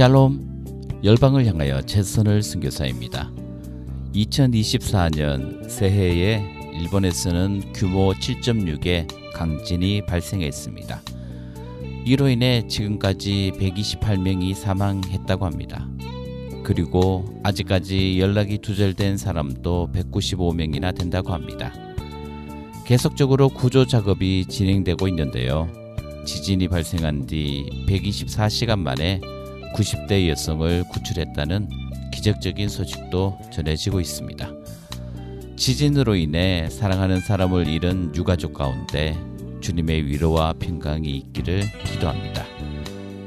샬롬 열방을 향하여 최선을 순교사입니다. 2024년 새해에 일본에서는 규모 7.6의 강진이 발생했습니다. 이로 인해 지금까지 128명이 사망했다고 합니다. 그리고 아직까지 연락이 두절된 사람도 195명이나 된다고 합니다. 계속적으로 구조 작업이 진행되고 있는데요. 지진이 발생한 뒤 124시간 만에 90대 여성을 구출했다는 기적적인 소식도 전해지고 있습니다. 지진으로 인해 사랑하는 사람을 잃은 유가족 가운데 주님의 위로와 평강이 있기를 기도합니다.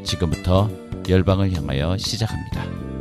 지금부터 열방을 향하여 시작합니다.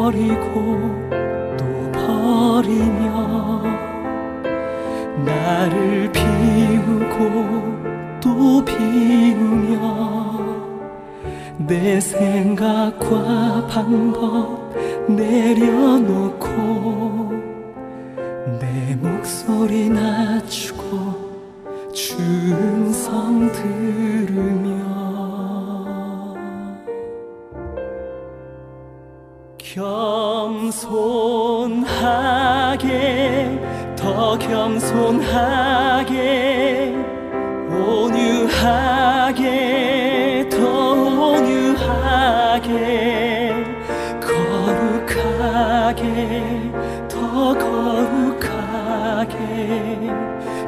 버리고 또 버리며 나를 비우고 또 비우며 내 생각과 방법 내려놓고 내 목소리 낮추고 주 음성 들 겸손하게 온유하게 더 온유하게 거룩하게 더 거룩하게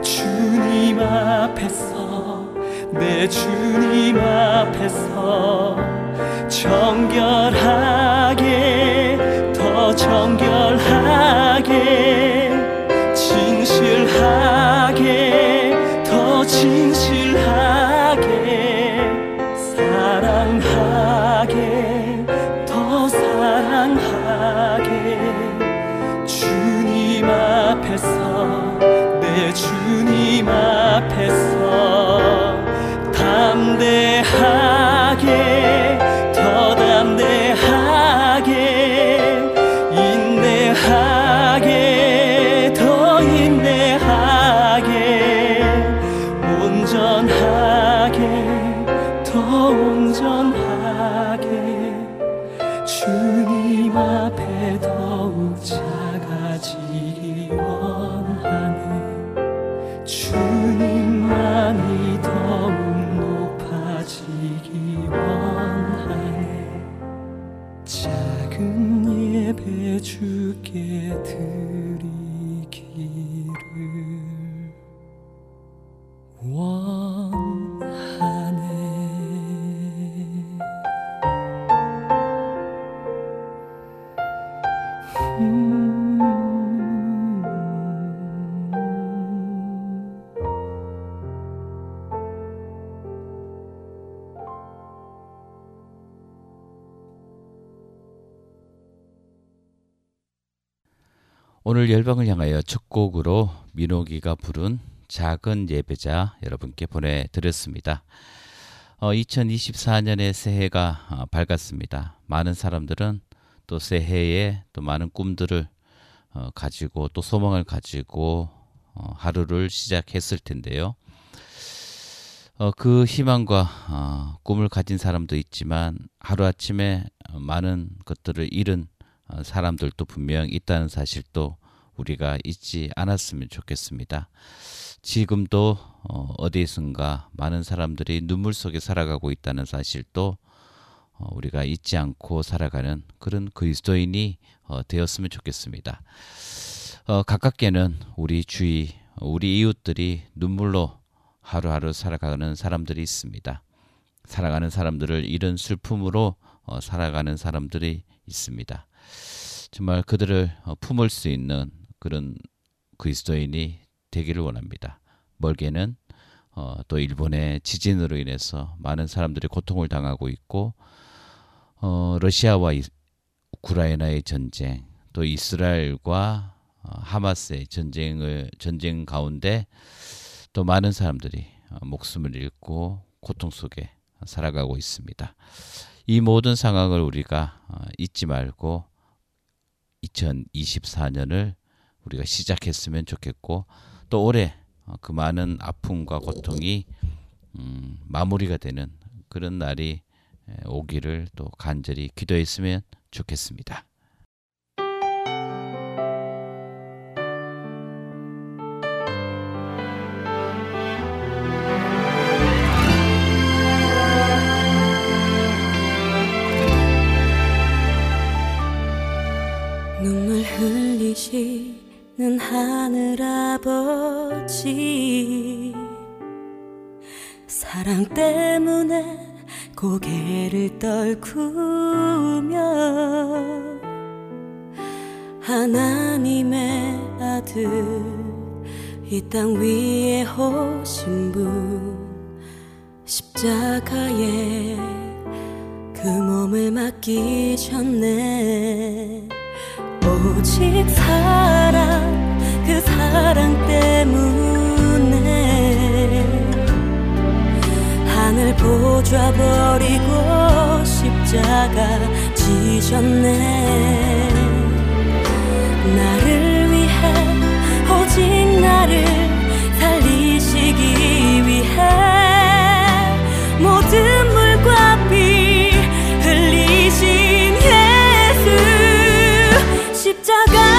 주님 앞에서 내 주님 앞에서 정결하게 true. 오늘 열방을 향하여 첫 곡으로 민호기가 부른 작은 예배자 여러분께 보내드렸습니다. 어, 2024년의 새해가 어, 밝았습니다. 많은 사람들은 또 새해에 또 많은 꿈들을 어, 가지고 또 소망을 가지고 어, 하루를 시작했을 텐데요. 어, 그 희망과 어, 꿈을 가진 사람도 있지만 하루아침에 어, 많은 것들을 잃은 어, 사람들도 분명 있다는 사실도 우리가 잊지 않았으면 좋겠습니다. 지금도 어, 어디선가 많은 사람들이 눈물 속에 살아가고 있다는 사실도 어, 우리가 잊지 않고 살아가는 그런 그리스도인이 어, 되었으면 좋겠습니다. 어, 가깝게는 우리 주위, 우리 이웃들이 눈물로 하루하루 살아가는 사람들이 있습니다. 살아가는 사람들을 이런 슬픔으로 어, 살아가는 사람들이 있습니다. 정말 그들을 어, 품을 수 있는 그런 그리스도인이 되기를 원합니다. 멀게는 어, 또 일본의 지진으로 인해서 많은 사람들이 고통을 당하고 있고 어, 러시아와 이, 우크라이나의 전쟁, 또 이스라엘과 어, 하마스의 전쟁을 전쟁 가운데 또 많은 사람들이 어, 목숨을 잃고 고통 속에 살아가고 있습니다. 이 모든 상황을 우리가 어, 잊지 말고 2024년을 우리가 시작했으면 좋겠고 또 올해 어, 그 많은 아픔과 고통이 음, 마무리가 되는 그런 날이 에, 오기를 또 간절히 기도했으면 좋겠습니다. 눈물 흘리시 는 하늘 아버지. 사랑 때문에 고개를 떨구며 하나님의 아들 이 땅 위에 오신 분 십자가에 그 몸을 맡기셨네 오직 사랑 그 사랑 때문에 하늘 보좌 버리고 십자가 지셨네. 나를 위해 오직 나를 살리시기 위해 모든 물과 피 십자가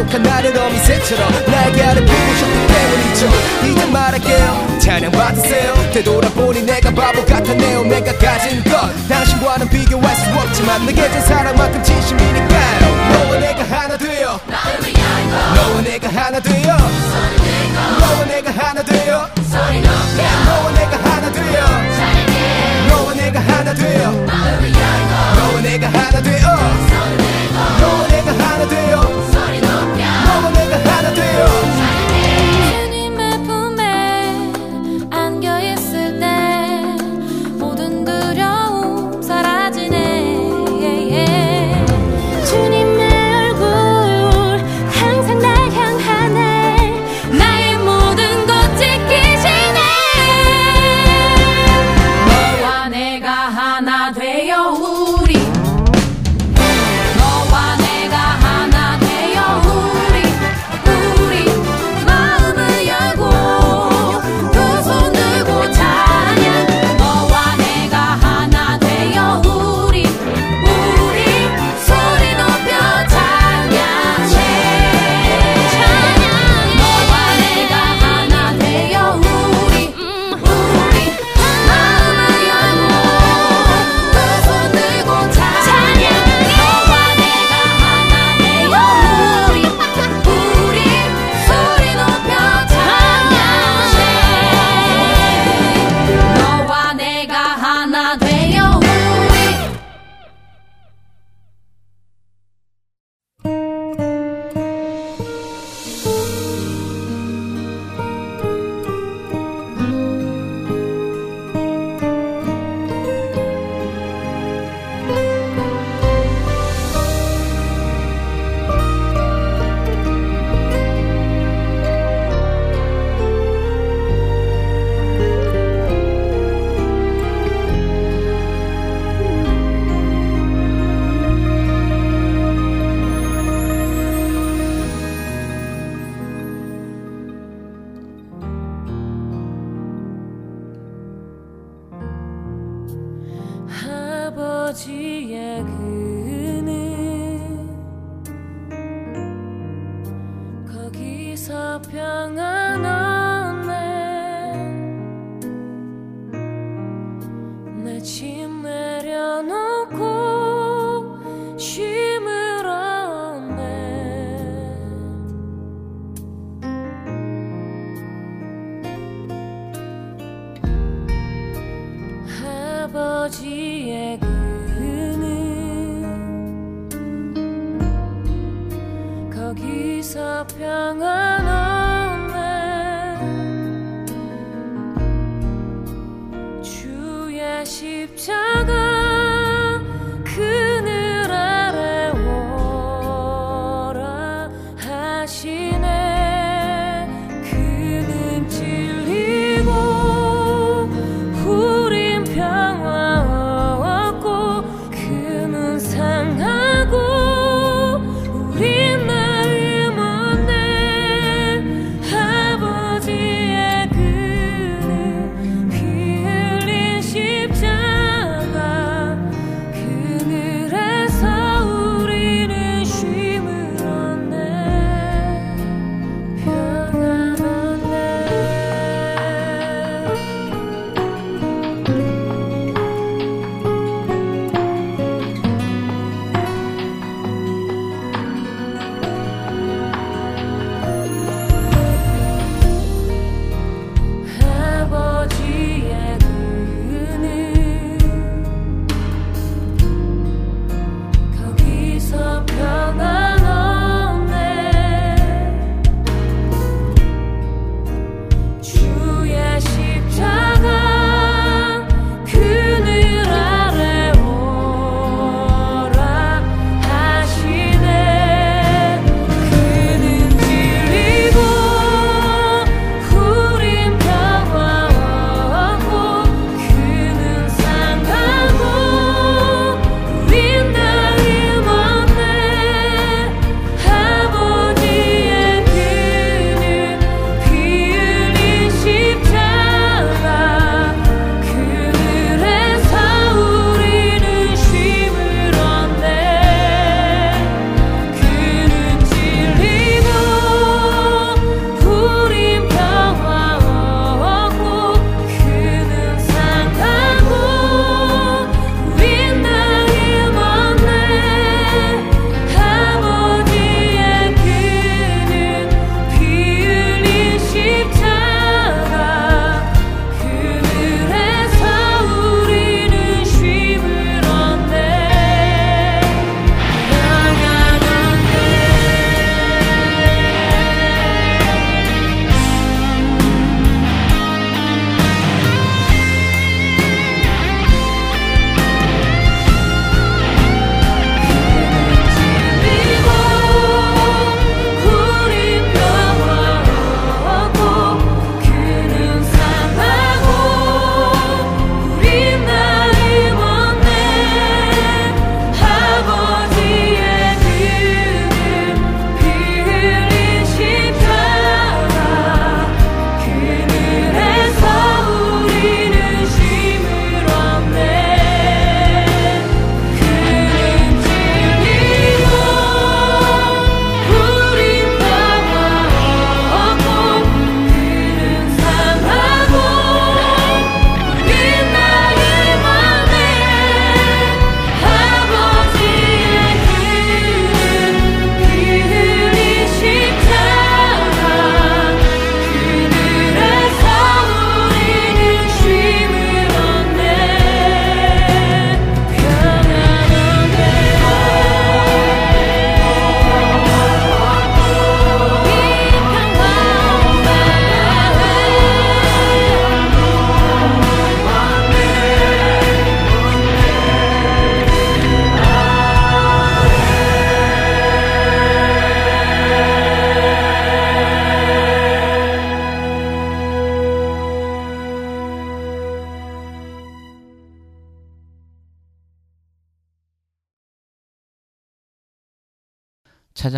부족한 나를 어미새처럼 날개 아래 피고 싶기 때문이죠. 이제 말할게요. 차량 받으세요. 되돌아보니 내가 바보 같았네요 내가 가진 것. 당신과는 비교할 수 없지만 내게 준 사랑만큼 진심이니까요 너와 내가 하나 되어. 나를 위한 것 너와 내가 하나 되어. 너와 내가 하나 되어. 너와 내가 하나 되어. 너와 내가 하나 되어. 나를 위한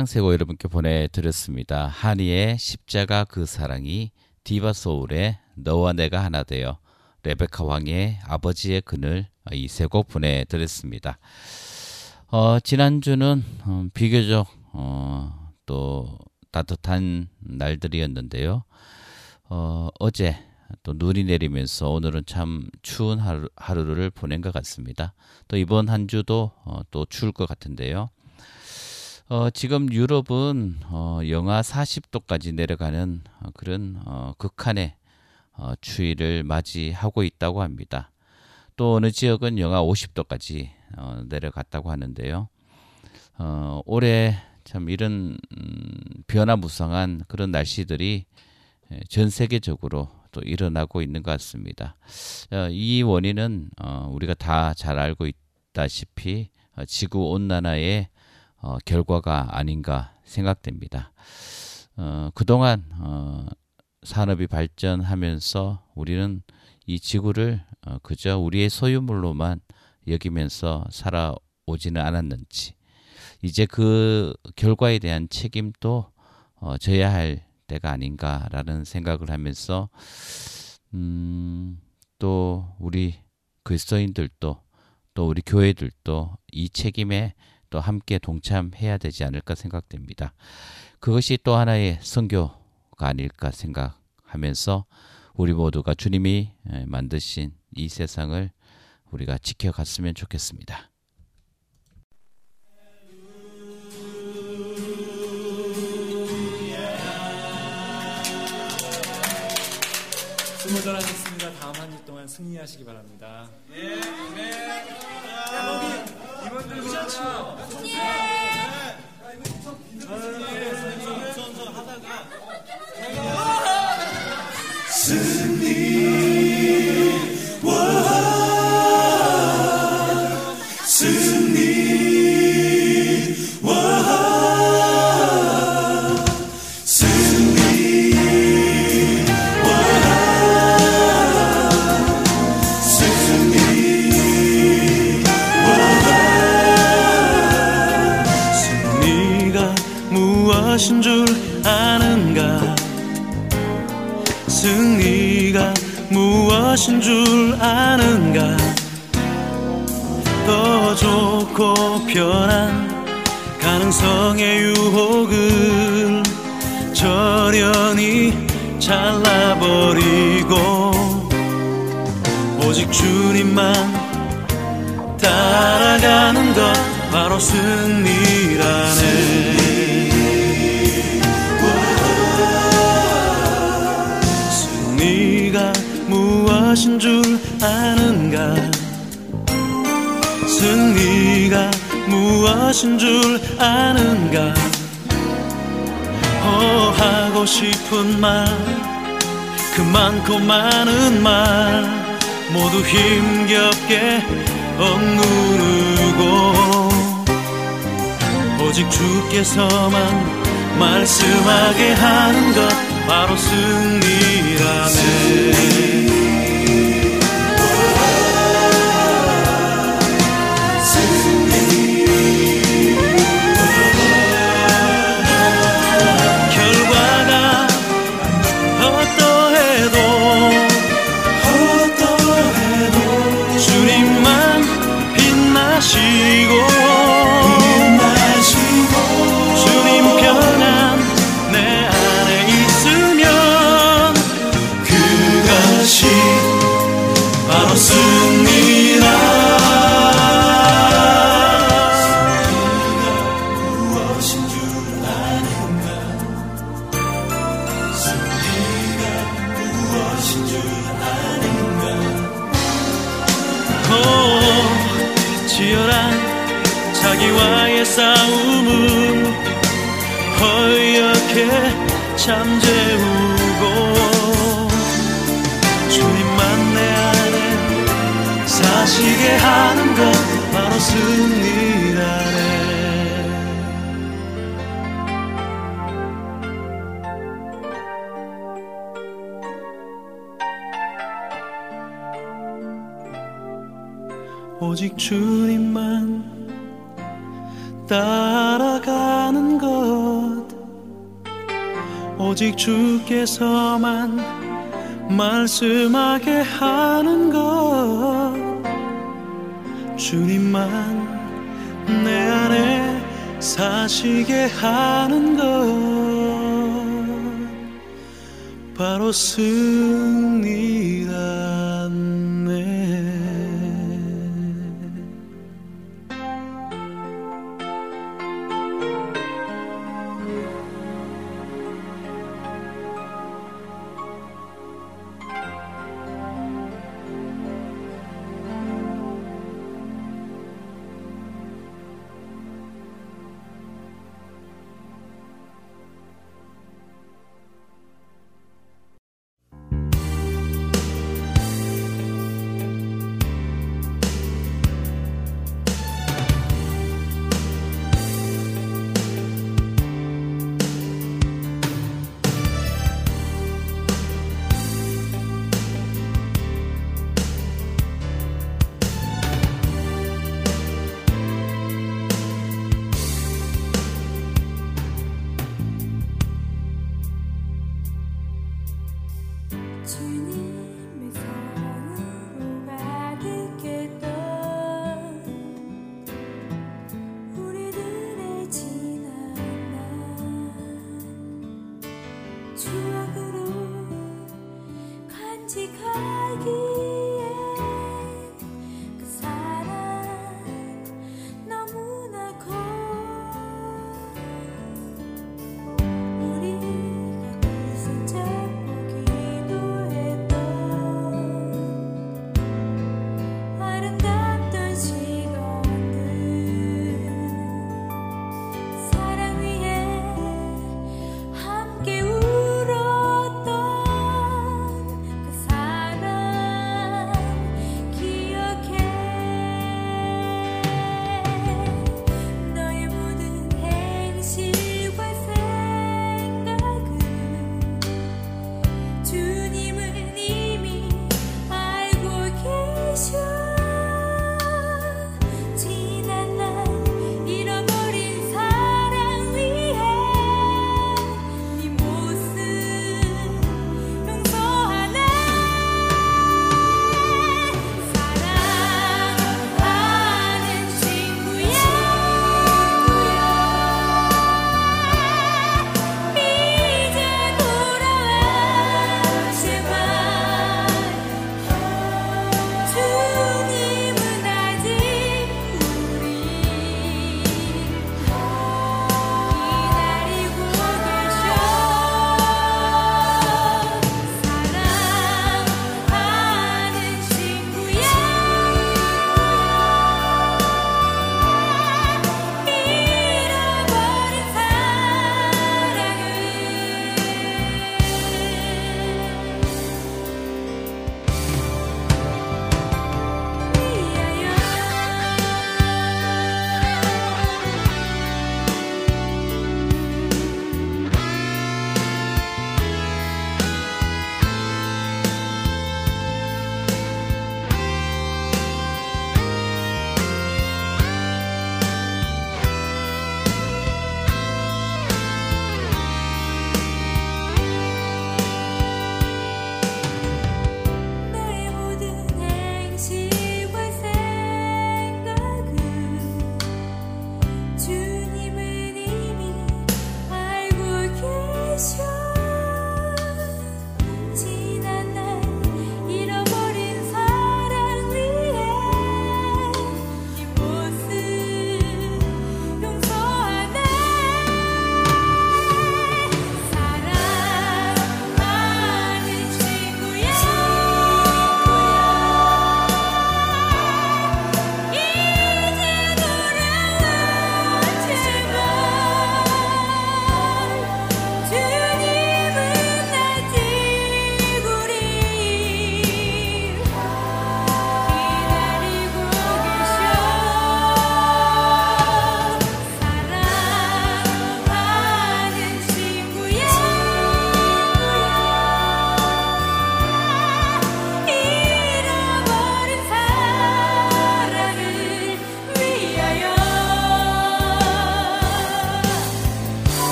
차장세고 여러분께 보내드렸습니다. 한이의 십자가 그 사랑이 디바 소울의 너와 내가 하나 되어 레베카 왕의 아버지의 그늘 이 세 곡 보내드렸습니다. 어, 지난주는 어, 비교적 어, 또 따뜻한 날들이었는데요. 어, 어제 또 눈이 내리면서 오늘은 참 추운 하루, 하루를 보낸 것 같습니다. 또 이번 한 주도 어, 또 추울 것 같은데요. 어, 지금 유럽은 어, 영하 40도까지 내려가는 어, 그런 어, 극한의 어, 추위를 맞이하고 있다고 합니다. 또 어느 지역은 영하 50도까지 어, 내려갔다고 하는데요. 어, 올해 참 이런 음, 변화무쌍한 그런 날씨들이 예, 전 세계적으로 또 일어나고 있는 것 같습니다. 어, 이 원인은 어, 우리가 다 잘 알고 있다시피 어, 지구 온난화의 어, 결과가 아닌가 생각됩니다. 어, 그동안 어, 산업이 발전하면서 우리는 이 지구를 어, 그저 우리의 소유물로만 여기면서 살아오지는 않았는지 이제 그 결과에 대한 책임도 어, 져야 할 때가 아닌가라는 생각을 하면서 음, 또 우리 그리스도인들도 또 우리 교회들도 이 책임에 또 함께 동참해야 되지 않을까 생각됩니다. 그것이 또 하나의 선교가 아닐까 생각하면서 우리 모두가 주님이 에, 만드신 이 세상을 우리가 지켜갔으면 좋겠습니다. 수고 잘하셨습니다. 다음 한 주 동안 승리하시기 바랍니다. 네 가 주님만 따라가는 것 바로 승리라네. 승리가 무엇인 줄 아는가? 승리가 무엇인 줄 아는가? 어 하고 싶은 말 그 많고 많은 말 모두 힘겹게 억누르고 오직 주께서만 말씀하게 하는 것 바로 승리라네 바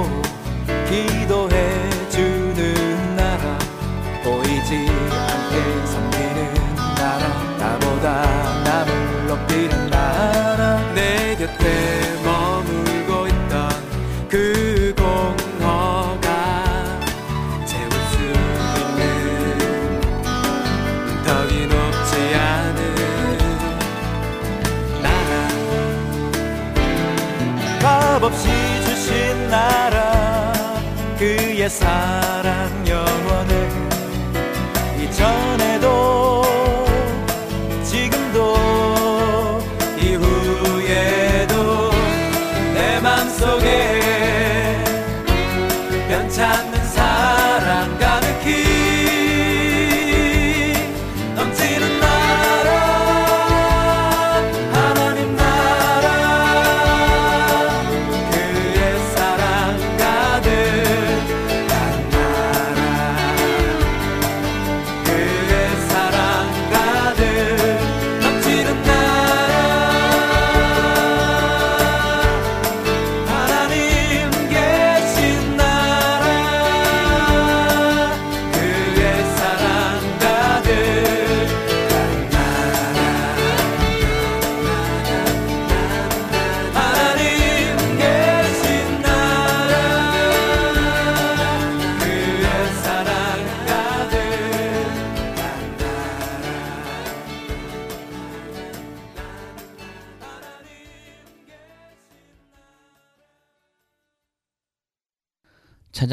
않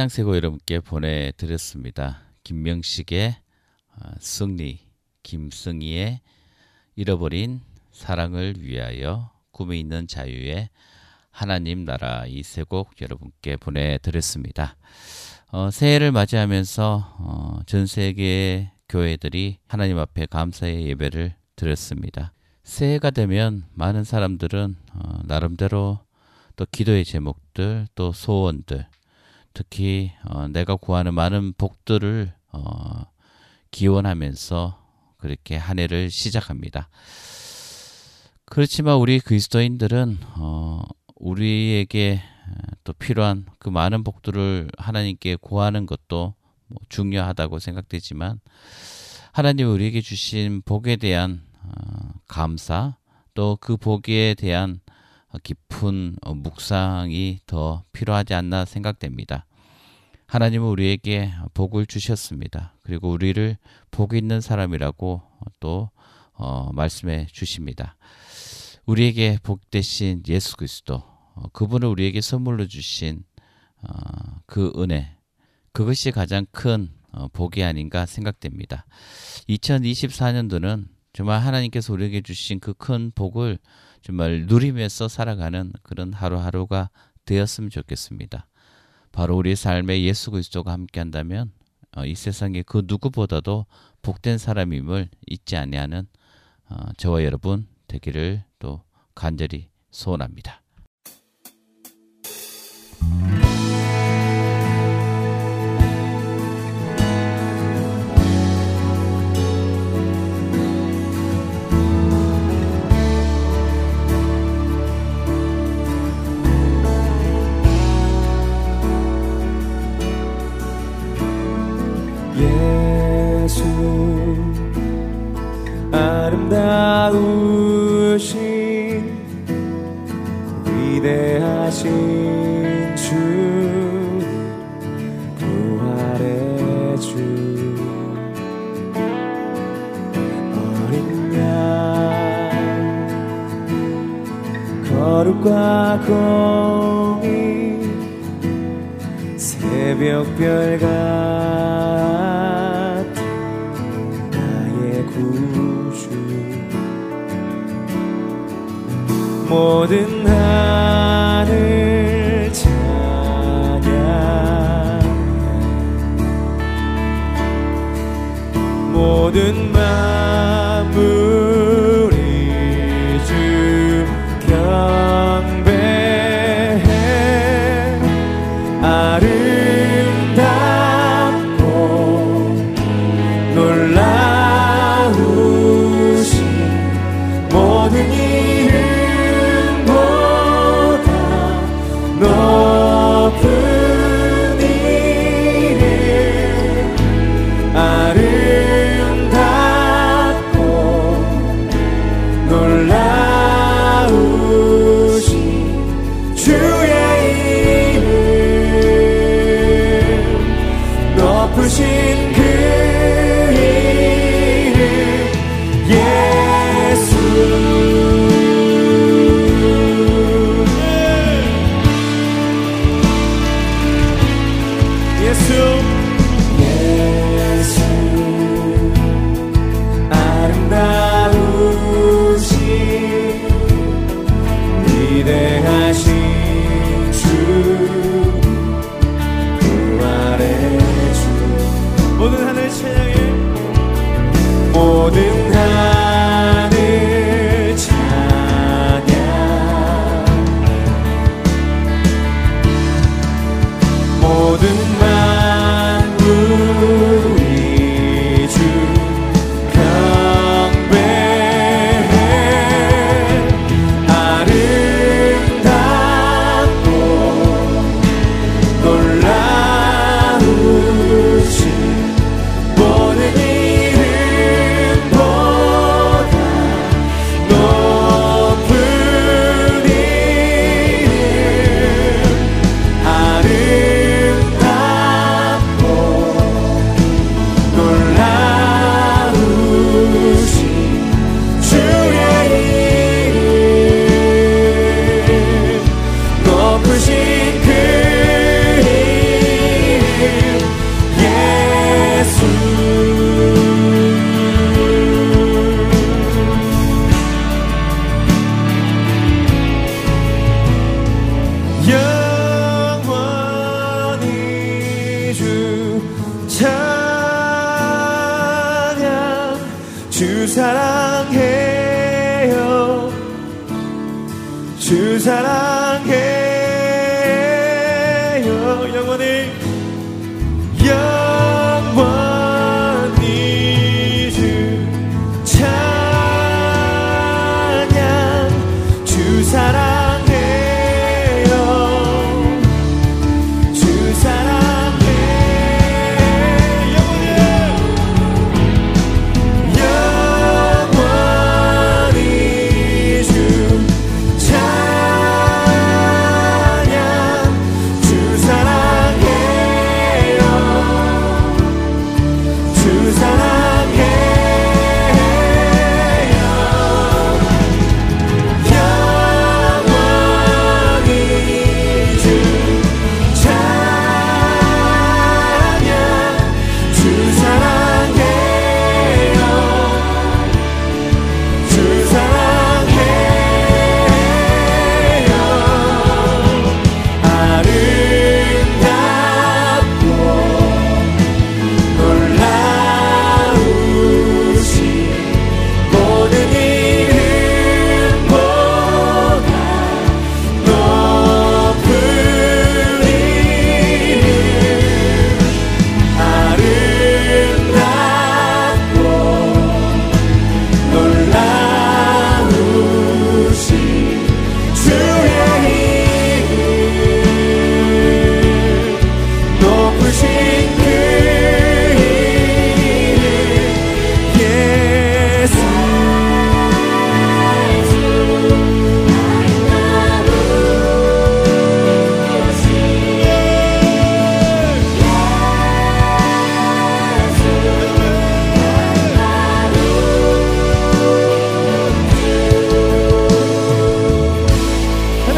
찬양세고 여러분께 보내드렸습니다. 김명식의 어, 승리, 김승희의 잃어버린 사랑을 위하여 꿈에 있는 자유의 하나님 나라 이 세 곡 여러분께 보내드렸습니다. 어, 새해를 맞이하면서 어, 전 세계의 교회들이 하나님 앞에 감사의 예배를 드렸습니다. 새해가 되면 많은 사람들은 어, 나름대로 또 기도의 제목들 또 소원들 특히 어, 내가 구하는 많은 복들을 어, 기원하면서 그렇게 한 해를 시작합니다. 그렇지만 우리 그리스도인들은 어, 우리에게 또 필요한 그 많은 복들을 하나님께 구하는 것도 뭐 중요하다고 생각되지만 하나님 우리에게 주신 복에 대한 어, 감사 또 그 복에 대한 깊은 어, 묵상이 더 필요하지 않나 생각됩니다. 하나님은 우리에게 복을 주셨습니다. 그리고 우리를 복 있는 사람이라고 또 어, 말씀해 주십니다. 우리에게 복 대신 예수 그리스도 어, 그분을 우리에게 선물로 주신 어, 그 은혜 그것이 가장 큰 어, 복이 아닌가 생각됩니다. 2024년도는 정말 하나님께서 우리에게 주신 그 큰 복을 정말 누리면서 살아가는 그런 하루하루가 되었으면 좋겠습니다. 바로 우리 삶에 예수 그리스도가 함께한다면 어, 이 세상에 그 누구보다도 복된 사람임을 잊지 아니하는 어, 저와 여러분 되기를 또 간절히 소원합니다.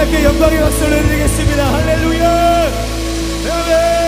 하나님께 영광의 박수를 드리겠습니다. 할렐루야! 아멘!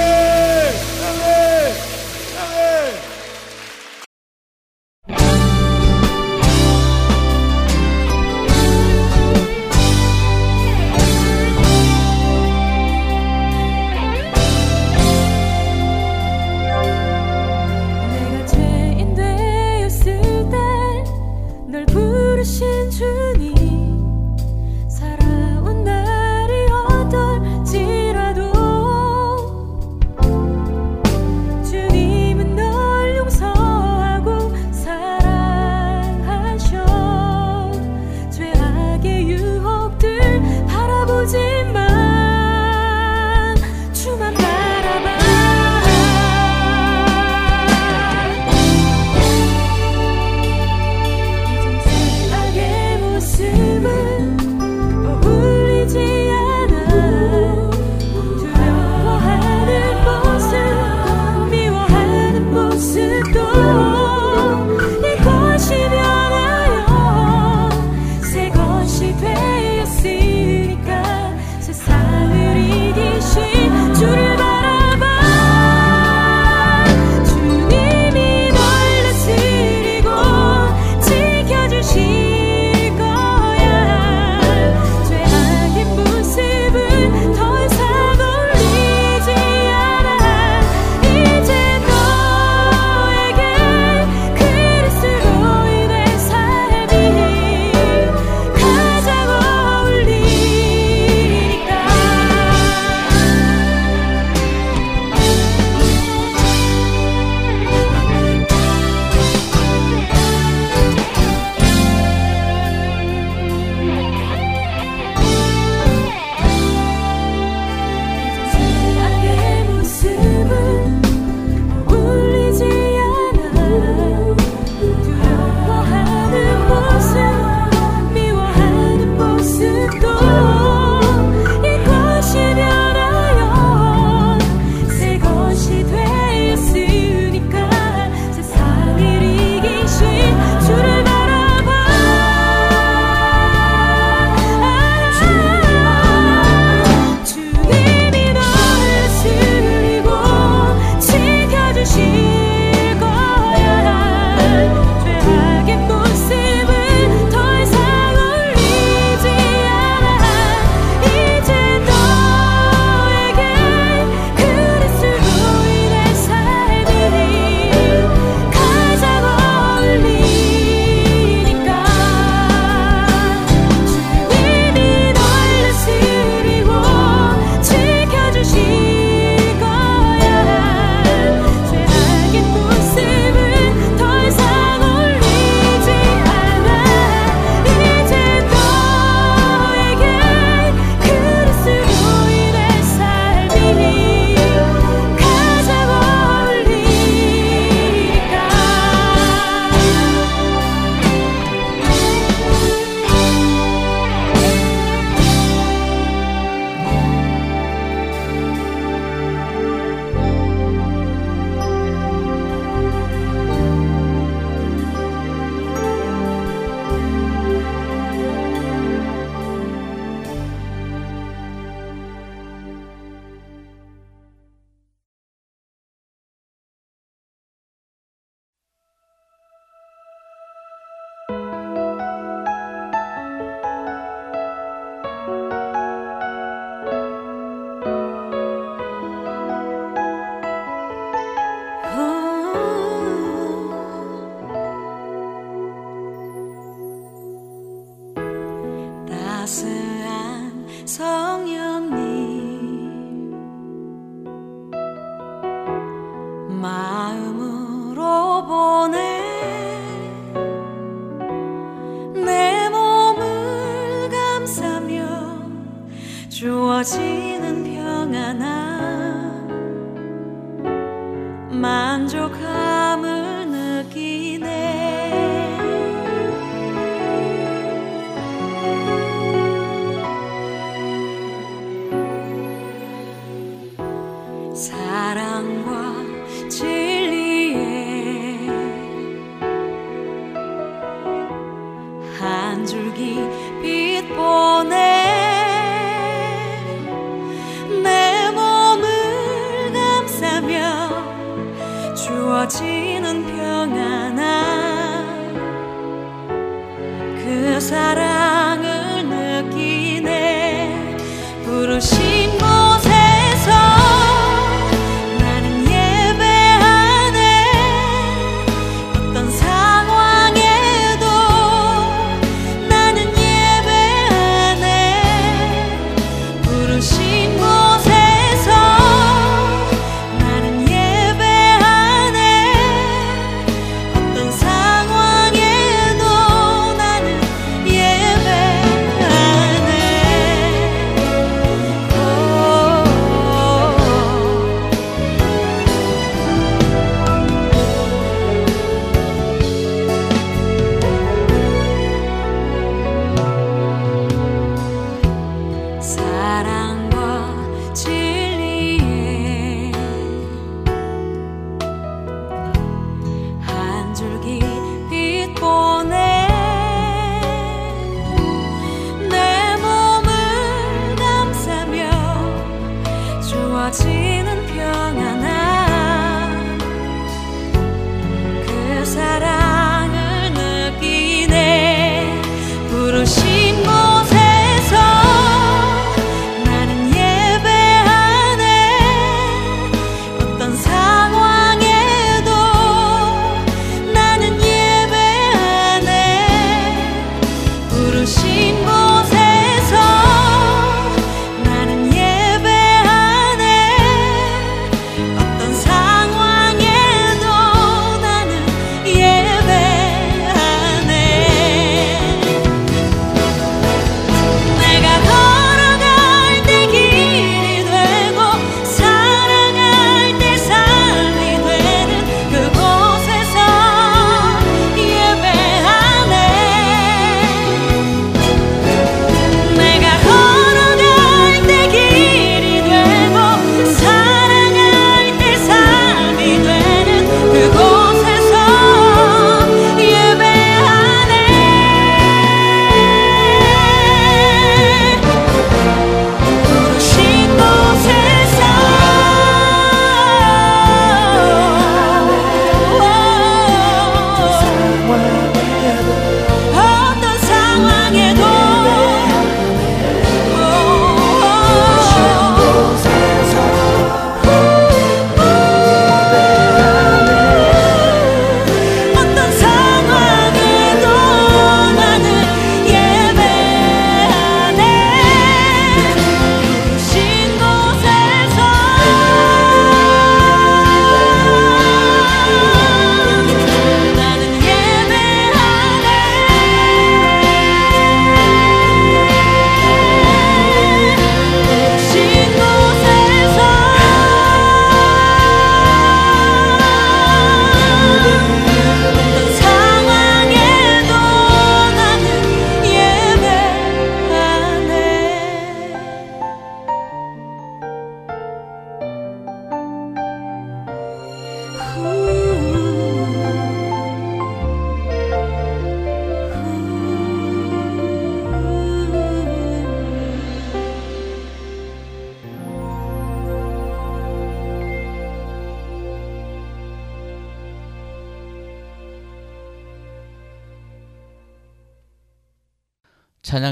부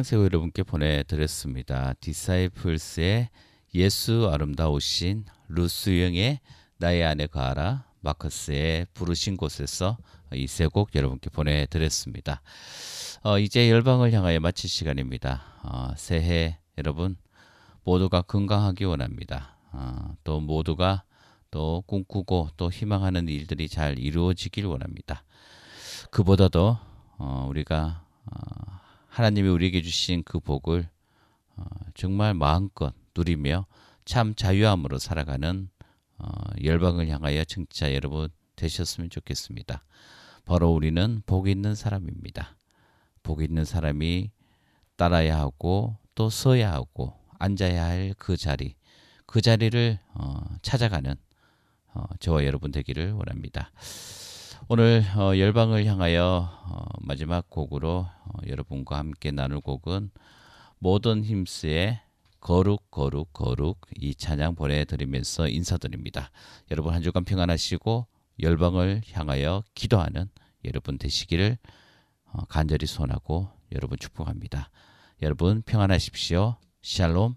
찬양세호 여러분께 보내드렸습니다. 디사이플스의 예수 아름다우신 루스영의 나의 안에 가라 마커스의 부르신 곳에서 이 세 곡 여러분께 보내드렸습니다. 어, 이제 열방을 향하여 마칠 시간입니다. 어, 새해 여러분 모두가 건강하기 원합니다. 어, 또 모두가 또 꿈꾸고 또 희망하는 일들이 잘 이루어지길 원합니다. 그보다도 어, 우리가 어, 하나님이 우리에게 주신 그 복을 어, 정말 마음껏 누리며 참 자유함으로 살아가는 어, 열방을 향하여 청취자 여러분 되셨으면 좋겠습니다. 바로 우리는 복 있는 사람입니다. 복 있는 사람이 따라야 하고 또 서야 하고 앉아야 할 그 자리, 그 자리를 어, 찾아가는 어, 저와 여러분 되기를 원합니다. 오늘 어, 열방을 향하여 어, 마지막 곡으로 어, 여러분과 함께 나눌 곡은 모던 힘스의 거룩 거룩 거룩 이 찬양 보내드리면서 인사드립니다. 여러분 한 주간 평안하시고 열방을 향하여 기도하는 여러분 되시기를 어, 간절히 소원하고 여러분 축복합니다. 여러분 평안하십시오. 샬롬.